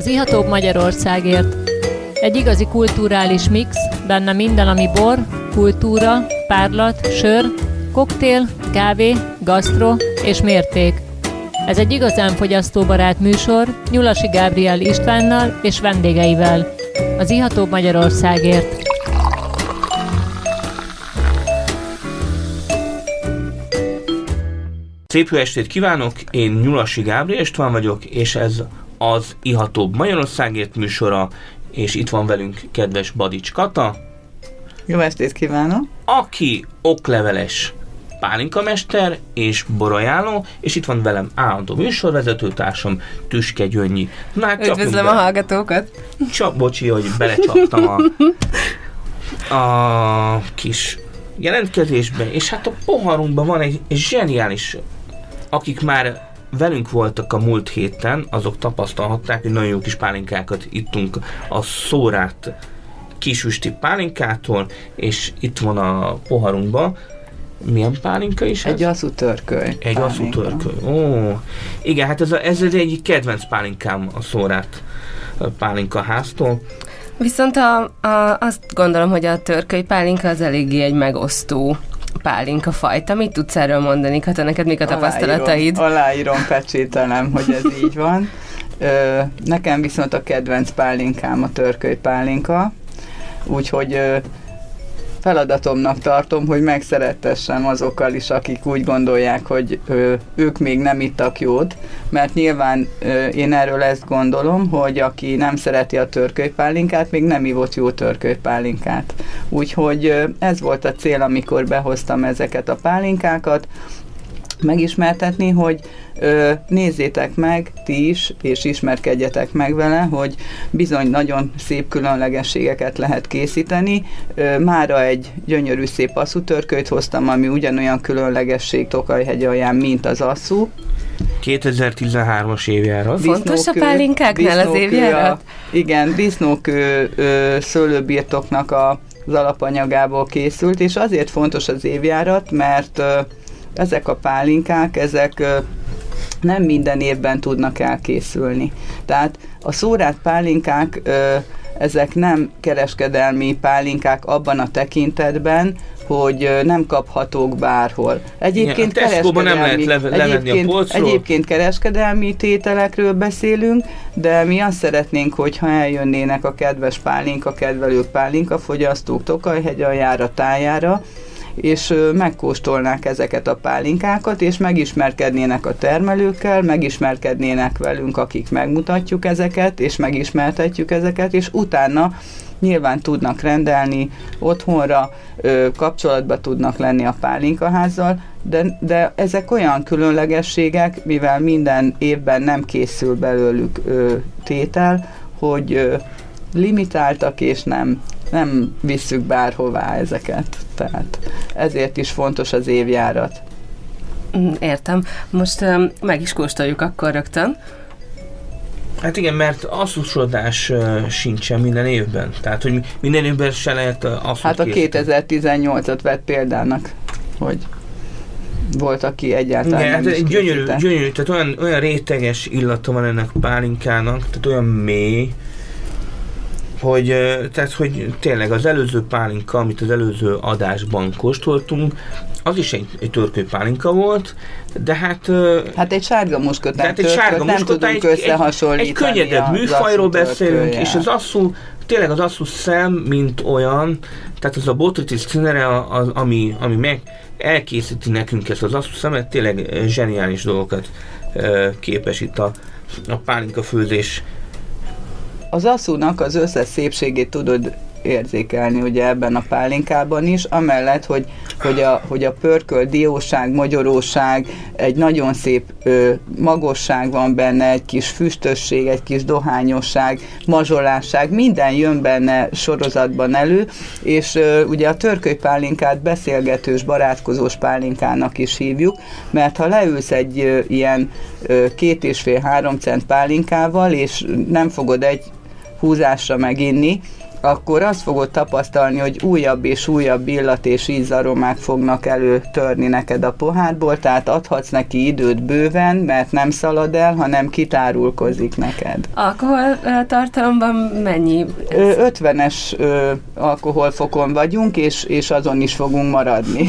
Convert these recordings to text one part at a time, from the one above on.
Az ihatóbb Magyarországért. Egy igazi kulturális mix, benne minden, ami bor, kultúra, párlat, sör, koktél, kávé, gasztro és mérték. Ez egy igazán fogyasztóbarát műsor Nyulasi Gábriel Istvánnal és vendégeivel. Az ihatóbb Magyarországért. Szép jó estét kívánok, én Nyulasi Gábriel István vagyok, és ez az Ihatóbb Magyarországért műsora, és itt van velünk kedves Badics Kata. Jó estét kívánok! Aki okleveles pálinkamester és borajáló, és itt van velem állandó műsorvezetőtársam Tüske Gyönnyi. Na, Üdvözlöm a hallgatókat! Csak bocsi, hogy belecsaptam a, a kis jelentkezésbe, és hát a poharunkban van egy zseniális akik már velünk voltak a múlt héten, azok tapasztalhatták, hogy nagyon jó kis pálinkákat ittunk a szórát kisüsti pálinkától, és itt van a poharunkban. Milyen pálinka is ez? Egy asszú törköly. Egy asszú törköly. Ó, igen, hát ez, a, ez egy egyik kedvenc pálinkám a szórát pálinka háztól. Viszont a, a, azt gondolom, hogy a törköly pálinka az eléggé egy megosztó pálinka fajta. Mit tudsz erről mondani, Kata? Neked mik a tapasztalataid? Aláírom, aláírom pecsételem, hogy ez így van. Ö, nekem viszont a kedvenc pálinkám a törköly pálinka, úgyhogy feladatomnak tartom, hogy megszerettessem azokkal is, akik úgy gondolják, hogy ők még nem ittak jót, mert nyilván én erről ezt gondolom, hogy aki nem szereti a törkölypálinkát, még nem ivott jó törkölypálinkát. Úgyhogy ez volt a cél, amikor behoztam ezeket a pálinkákat, megismertetni, hogy ö, nézzétek meg ti is, és ismerkedjetek meg vele, hogy bizony nagyon szép különlegességeket lehet készíteni. Ö, mára egy gyönyörű szép asszútörkölyt hoztam, ami ugyanolyan különlegesség Tokajhegy alján, mint az asszú. 2013-as évjárat. Fontos a pálinkáknál az évjárat? Igen, disznókő szőlőbirtoknak a az alapanyagából készült, és azért fontos az évjárat, mert ezek a pálinkák, ezek nem minden évben tudnak elkészülni. Tehát a szórát pálinkák, ezek nem kereskedelmi pálinkák abban a tekintetben, hogy nem kaphatók bárhol. Egyébként, Igen, kereskedelmi, nem lehet le, egyébként, a egyébként kereskedelmi tételekről beszélünk, de mi azt szeretnénk, hogyha eljönnének a kedves pálinka kedvelők, pálinka fogyasztók Tokajhegy aljára, tájára, és megkóstolnák ezeket a pálinkákat, és megismerkednének a termelőkkel, megismerkednének velünk, akik megmutatjuk ezeket, és megismertetjük ezeket, és utána nyilván tudnak rendelni otthonra, kapcsolatba tudnak lenni a pálinkaházzal, de, de ezek olyan különlegességek, mivel minden évben nem készül belőlük ö, tétel, hogy limitáltak és nem nem visszük bárhová ezeket. Tehát ezért is fontos az évjárat. Mm, értem. Most um, meg is kóstoljuk akkor rögtön. Hát igen, mert asszusodás uh, sincsen minden évben. Tehát, hogy minden évben se lehet asszut Hát a 2018-at vett példának, hogy volt, aki egyáltalán Igen, nem hát gyönyörű, gyönyörű, tehát olyan, olyan réteges illata van ennek a pálinkának, tehát olyan mély, hogy, tehát, hogy tényleg az előző pálinka, amit az előző adásban kóstoltunk, az is egy, egy törpő pálinka volt, de hát... Hát egy sárga muskotán hát egy sárga nem tudunk egy, összehasonlítani Egy, egy könnyedebb műfajról beszélünk, és az asszú, tényleg az asszú szem, mint olyan, tehát az a botritis cinere, az, ami, ami meg elkészíti nekünk ezt az asszú szemet, tényleg zseniális dolgokat képes itt a, a pálinka főzés az asszúnak az összes szépségét tudod érzékelni ugye ebben a pálinkában is, amellett, hogy, hogy, a, hogy a pörköl, dióság, magyaróság, egy nagyon szép ö, magosság van benne, egy kis füstösség, egy kis dohányosság, mazsolásság, minden jön benne sorozatban elő, és ö, ugye a pálinkát beszélgetős, barátkozós pálinkának is hívjuk, mert ha leülsz egy ö, ilyen ö, két és fél három cent pálinkával, és nem fogod egy húzásra meginni, akkor azt fogod tapasztalni, hogy újabb és újabb illat és ízaromák fognak előtörni neked a pohádból, tehát adhatsz neki időt bőven, mert nem szalad el, hanem kitárulkozik neked. Alkohol tartalomban mennyi? 50-es alkoholfokon vagyunk, és, és azon is fogunk maradni.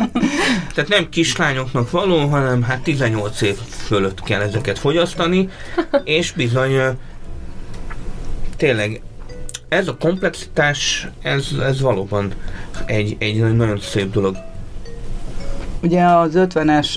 Tehát nem kislányoknak való, hanem hát 18 év fölött kell ezeket fogyasztani, és bizony tényleg ez a komplexitás, ez, ez valóban egy, egy nagyon szép dolog. Ugye az 50-es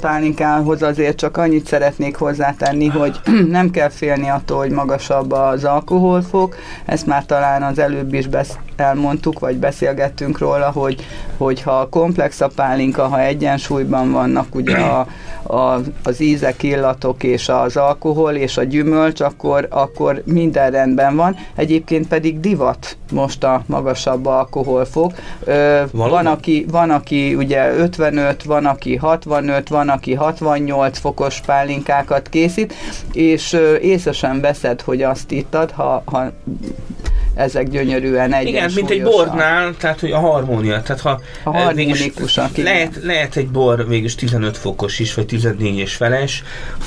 pálinkához azért csak annyit szeretnék hozzátenni, hogy nem kell félni attól, hogy magasabb az alkoholfok, ezt már talán az előbb is besz- elmondtuk, vagy beszélgettünk róla, hogy, hogy ha komplex a pálinka, ha egyensúlyban vannak ugye a, a, az ízek, illatok és az alkohol és a gyümölcs, akkor, akkor minden rendben van. Egyébként pedig divat most a magasabb alkoholfok. Ö, van, aki, van, aki ugye 55, van, aki 65, van, aki 68 fokos pálinkákat készít, és ö, észre sem veszed, hogy azt ittad, ha, ha ezek gyönyörűen egyensúlyosan. Igen, mint egy bornál, tehát hogy a harmónia. Tehát ha a harmonikusak, lehet, lehet egy bor végül 15 fokos is, vagy 14 és feles,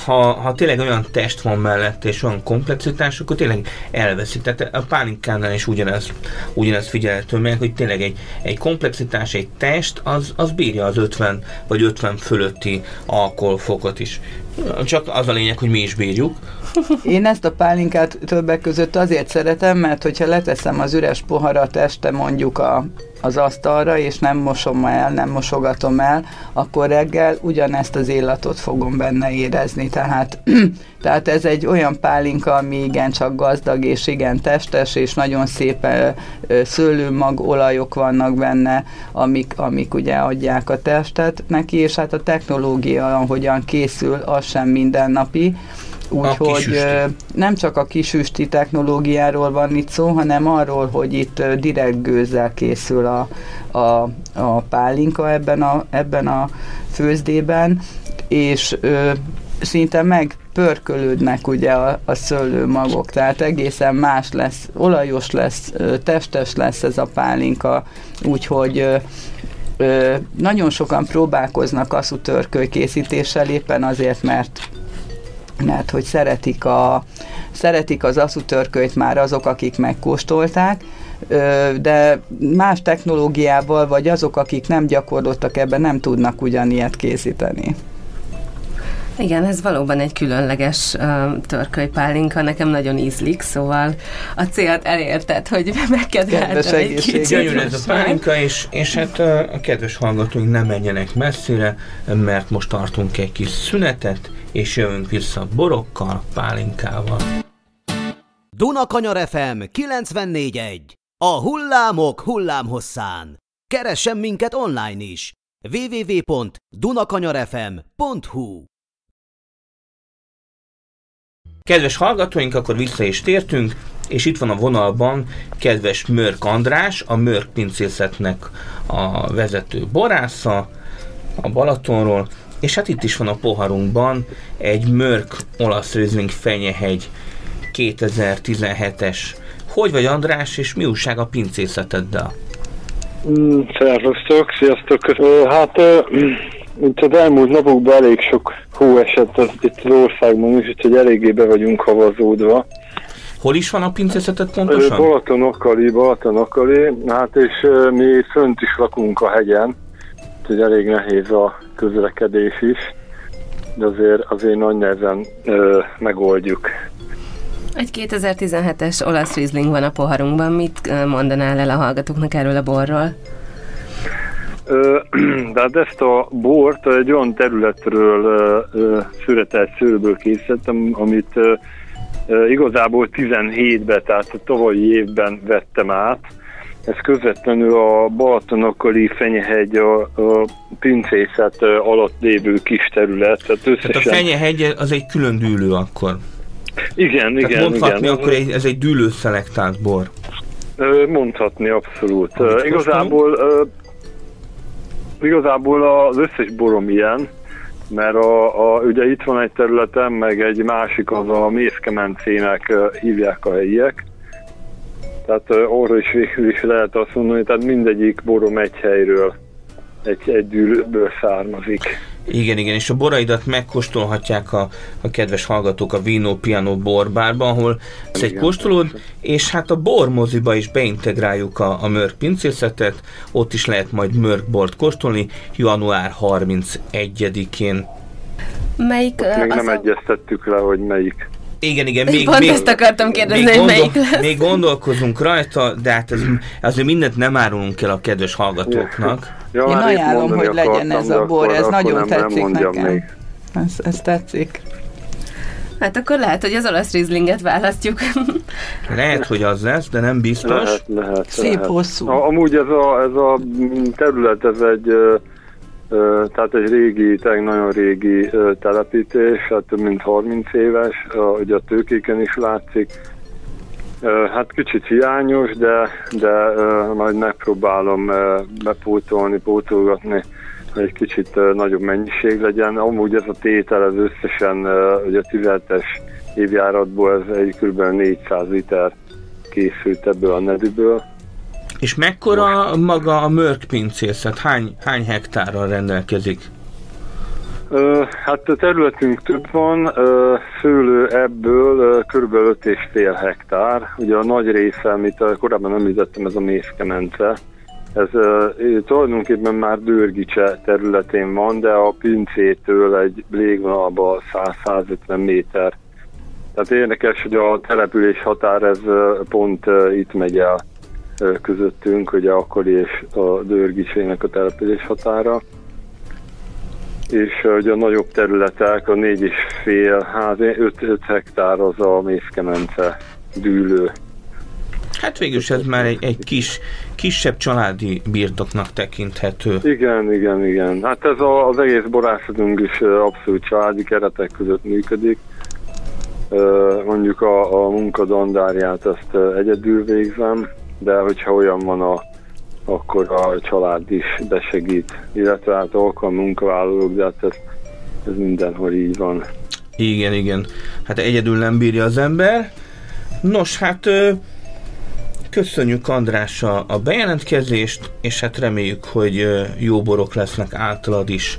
ha, ha tényleg olyan test van mellett, és olyan komplexitás, akkor tényleg elveszi. Tehát a pálinkánál is ugyanez, ugyanez figyelhető meg, hogy tényleg egy, egy komplexitás, egy test, az, az bírja az 50 vagy 50 fölötti alkoholfokot is. Csak az a lényeg, hogy mi is bírjuk. Én ezt a pálinkát többek között azért szeretem, mert hogyha leteszem az üres poharat este mondjuk a, az asztalra, és nem mosom el, nem mosogatom el, akkor reggel ugyanezt az illatot fogom benne érezni. Tehát, tehát ez egy olyan pálinka, ami igencsak gazdag, és igen testes, és nagyon szép szőlőmag olajok vannak benne, amik, amik ugye adják a testet neki, és hát a technológia, hogyan készül, az sem mindennapi. Úgyhogy nem csak a kisüsti technológiáról van itt szó, hanem arról, hogy itt direkt gőzzel készül a, a, a pálinka ebben a, ebben a főzdében, és ö, szinte megpörkölődnek ugye a, a szőlőmagok, tehát egészen más lesz, olajos lesz, testes lesz ez a pálinka, úgyhogy ö, Ö, nagyon sokan próbálkoznak aszutörköly készítéssel éppen azért, mert mert hogy szeretik, a, szeretik az aszutörkölyt már azok, akik megkóstolták, de más technológiával, vagy azok, akik nem gyakorlottak ebben, nem tudnak ugyanilyet készíteni. Igen, ez valóban egy különleges uh, törkölypálinka, nekem nagyon ízlik, szóval a célt elérted, hogy megkedveltem egy kicsit. Gyönyörű ez a pálinka, és, és hát a kedves hallgatóink nem menjenek messzire, mert most tartunk egy kis szünetet, és jövünk vissza borokkal, pálinkával. Dunakanyar FM 94.1 A hullámok hullámhosszán. Keressen minket online is www.dunakanyarfm.hu Kedves hallgatóink, akkor vissza is tértünk, és itt van a vonalban kedves Mörk András, a Mörk pincészetnek a vezető borásza a Balatonról, és hát itt is van a poharunkban egy Mörk olasz Riesling Fenyehegy 2017-es. Hogy vagy András, és mi újság a pincészeteddel? Mm, szervusztok, sziasztok! Hát itt az elmúlt napokban elég sok hó esett az, itt az országban is, úgyhogy eléggé be vagyunk havazódva. Hol is van a pincészetet pontosan? Balaton Akali, Balaton Akali, hát és mi fönt is lakunk a hegyen, úgyhogy elég nehéz a közlekedés is, de azért, azért nagy nehezen ö, megoldjuk. Egy 2017-es olasz Riesling van a poharunkban. Mit mondanál el a hallgatóknak erről a borról? De hát ezt a bort egy olyan területről született szőlőből készítettem, amit igazából 17-ben, tehát a tavalyi évben vettem át, ez közvetlenül a Balatonokali Fenyehegy a, a pincészet alatt lévő kis terület. Tehát, összesen... tehát a Fenyehegy az egy külön dűlő akkor? Igen, tehát igen, mondhatni igen. akkor ez egy dűlőszelektált bor? Mondhatni, abszolút. Amit igazából, igazából az összes borom ilyen, mert a, a, ugye itt van egy területen, meg egy másik az a mészkemencének hívják a helyiek, Tehát arra is végül is lehet azt mondani, tehát mindegyik borom egy helyről, egy, egy dűlőből származik. Igen, igen, és a boraidat megkóstolhatják a, a kedves hallgatók a Vino Piano borbárban, ahol ez egy kóstolód, és hát a bormoziba is beintegráljuk a, a mörk pincészetet, ott is lehet majd mörkbort kóstolni január 31-én. Melyik Még az nem a... egyeztettük le, hogy melyik. Igen, igen, még, Pont még, ezt akartam kérdezni, még, hogy melyik lesz. még gondolkozunk rajta, de hát ez, azért mindent nem árulunk el a kedves hallgatóknak. Ja, Én ajánlom, hogy legyen ez a bor, ez nagyon tetszik nekem. Még. Ez, ez tetszik. Hát akkor lehet, hogy az olasz rizlinget választjuk. Lehet, hogy az lesz, de nem biztos. Lehet, lehet. Szép lehet. hosszú. A, amúgy ez a, ez a terület, ez egy, tehát egy régi, tényleg nagyon régi telepítés, hát több mint 30 éves, ugye a tőkéken is látszik. Hát kicsit hiányos, de, de majd megpróbálom bepótolni, pótolgatni, hogy egy kicsit nagyobb mennyiség legyen. Amúgy ez a tétel, ez összesen ugye a 17-es évjáratból ez egy kb. 400 liter készült ebből a nedűből. És mekkora maga a mörk pincészet? Hány, hány hektárral rendelkezik? Hát a területünk több van, ö, szőlő ebből kb. 5,5 hektár. Ugye a nagy része, amit korábban említettem, ez a mészkemence. Ez tulajdonképpen már Dörgicse területén van, de a pincétől egy légvonalba 100-150 méter. Tehát érdekes, hogy a település határ ez pont itt megy el közöttünk, ugye akkori és a Dörgicsének a település határa és ugye a nagyobb területek, a négy és fél, hát 5 hektár az a mészkemence dűlő. Hát végül is ez már egy, egy kis, kisebb családi birtoknak tekinthető. Igen, igen, igen. Hát ez a, az egész borászatunk is abszolút családi keretek között működik. Mondjuk a, a munkadandárját ezt egyedül végzem, de hogyha olyan van a akkor a család is besegít, illetve hát alkalmi munkavállalók, de hát ez, ez mindenhol így van. Igen, igen. Hát egyedül nem bírja az ember. Nos, hát köszönjük András a, a bejelentkezést, és hát reméljük, hogy ö, jó borok lesznek általad is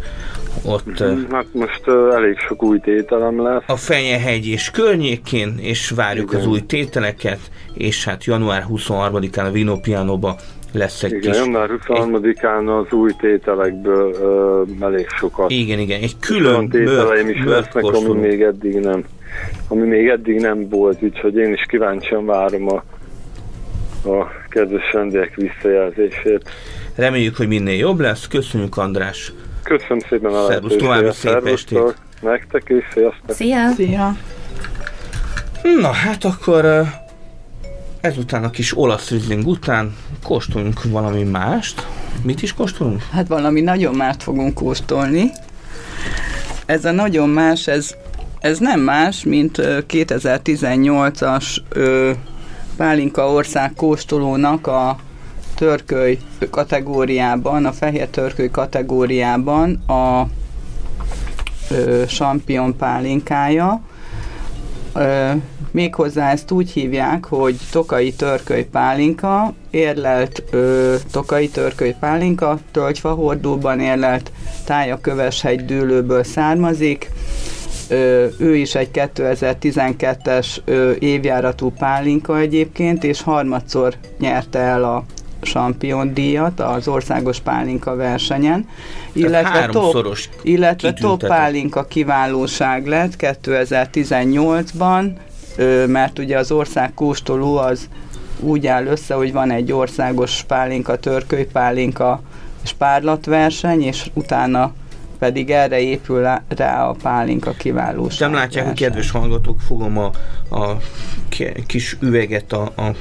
ott ö, Hát most elég sok új tételem lesz. a Fenyehegy és környékén, és várjuk Igen. az új tételeket, és hát január 23-án a Vino Pianoba lesz egy Igen, kis... január 23-án az új tételekből uh, elég sokat. Igen, igen, egy Külön tételeim is lesznek, ami még eddig nem ami még eddig nem volt, úgyhogy én is kíváncsian várom a, a kedves vendégek visszajelzését. Reméljük, hogy minél jobb lesz. Köszönjük András. Köszönöm szépen a Szervusz, további szép szervusztok, nektek is, sziasztok! Szia! Szia! Na hát akkor ezután a kis olasz rizling után kóstoljunk valami mást. Mit is kóstolunk? Hát valami nagyon mást fogunk kóstolni. Ez a nagyon más, ez, ez nem más, mint ö, 2018-as ö, Pálinka ország kóstolónak a törköly kategóriában, a fehér törköly kategóriában a champion pálinkája. Ö, méghozzá ezt úgy hívják, hogy tokai törköly pálinka, érlelt ö, tokai törköly pálinka, tölgyfahordóban érlelt tájaköveshegy dűlőből származik. Ő is egy 2012-es ö, évjáratú pálinka egyébként, és harmadszor nyerte el a Champion díjat az országos pálinka versenyen, illetve top, illetve top pálinka kiválóság lett 2018-ban, ö, mert ugye az ország kóstoló az úgy áll össze, hogy van egy országos pálinka, törköly pálinka és párlatverseny, és utána pedig erre épül rá- a pálinka kiválóság. Nem látják a verseny. kedves hallgatók, fogom a, a kis üveget a, a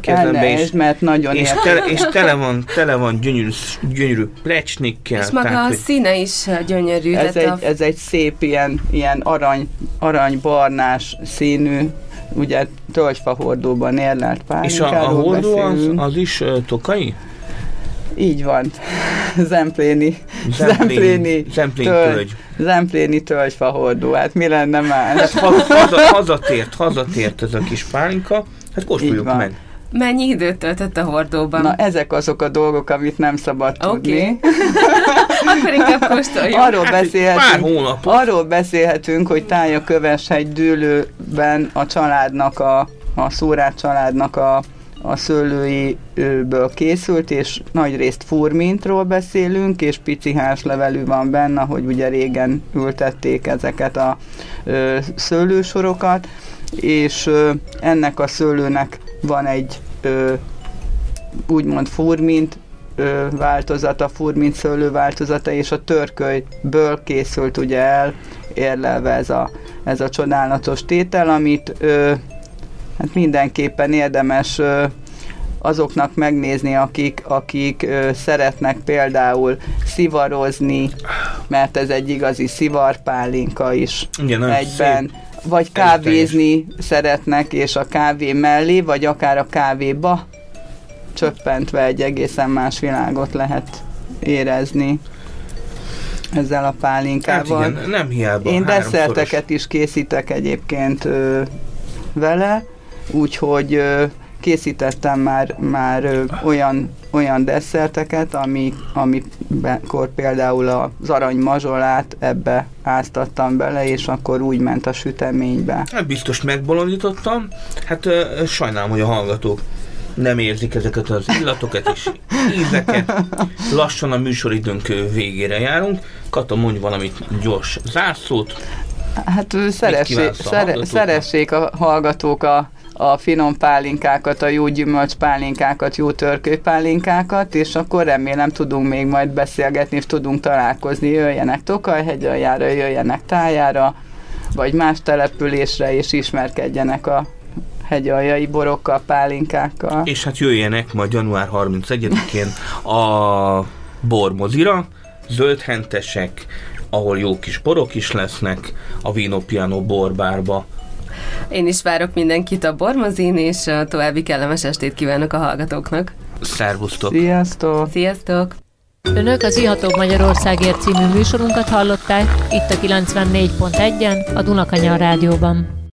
kezembe, és, Elnézd, mert nagyon és, tele, és tele van, tele van gyönyörű, gyönyörű plecsnikkel. És maga a hogy színe is gyönyörű. Ez tehát egy, ez egy szép ilyen, ilyen arany, aranybarnás színű, ugye tölgyfahordóban érlelt és a, a pálinkáról hordó az, az is ö, tokai? Így van. Zempléni, Zempléni, Zempléni, Zempléni tölgy. tölgy. Zempléni tölgyfahordó. Hát mi lenne más? Hát ha, haza, hazatért, hazatért ez a kis pálinka, hát kóstoljuk meg. Mennyi időt töltött a hordóban? Na, ezek azok a dolgok, amit nem szabad Oké. tudni. Akkor inkább kóstoljuk. Arról Hát egy pár beszélhetünk, arról beszélhetünk, hogy Tájaköveshegy dűlőben a családnak, a, a Szórát családnak a, a szőlőiből készült, és nagy részt furmintról beszélünk, és pici házlevelű van benne, hogy ugye régen ültették ezeket a ö, szőlősorokat, és ennek a szőlőnek van egy úgymond furmint változata, furmint szőlő változata, és a törkölyből készült ugye el érlelve ez a, ez a csodálatos tétel, amit hát mindenképpen érdemes azoknak megnézni, akik, akik ö, szeretnek például szivarozni, mert ez egy igazi szivarpálinka is Igen, egyben, szép. vagy kávézni szeretnek, és a kávé mellé, vagy akár a kávéba csöppentve egy egészen más világot lehet érezni ezzel a Hát pálinkával. igen, nem hiába. Én desszerteket is készítek egyébként ö, vele, úgyhogy készítettem már, már olyan, olyan desszerteket, ami, amikor például az arany mazsolát ebbe áztattam bele, és akkor úgy ment a süteménybe. Hát biztos megbolondítottam. Hát sajnálom, hogy a hallgatók nem érzik ezeket az illatokat és ízeket. Lassan a műsoridőnk végére járunk. Kata, mondj valamit gyors zárszót. Hát szeressék, szere, szeressék a hallgatók a, a finom pálinkákat, a jó gyümölcs pálinkákat, jó törkőpálinkákat, és akkor remélem tudunk még majd beszélgetni, és tudunk találkozni. Jöjjenek Tokajhegyaljára, jöjjenek Tájára, vagy más településre, és ismerkedjenek a hegyaljai borokkal, pálinkákkal. És hát jöjjenek majd január 31-én a bormozira, zöldhentesek, ahol jó kis borok is lesznek, a Vino Piano borbárba. Én is várok mindenkit a Bormozin, és a további kellemes estét kívánok a hallgatóknak. Szervusztok! Sziasztok! Sziasztok! Önök az Ihatóbb Magyarországért című műsorunkat hallották, itt a 94.1-en, a Dunakanyar Rádióban.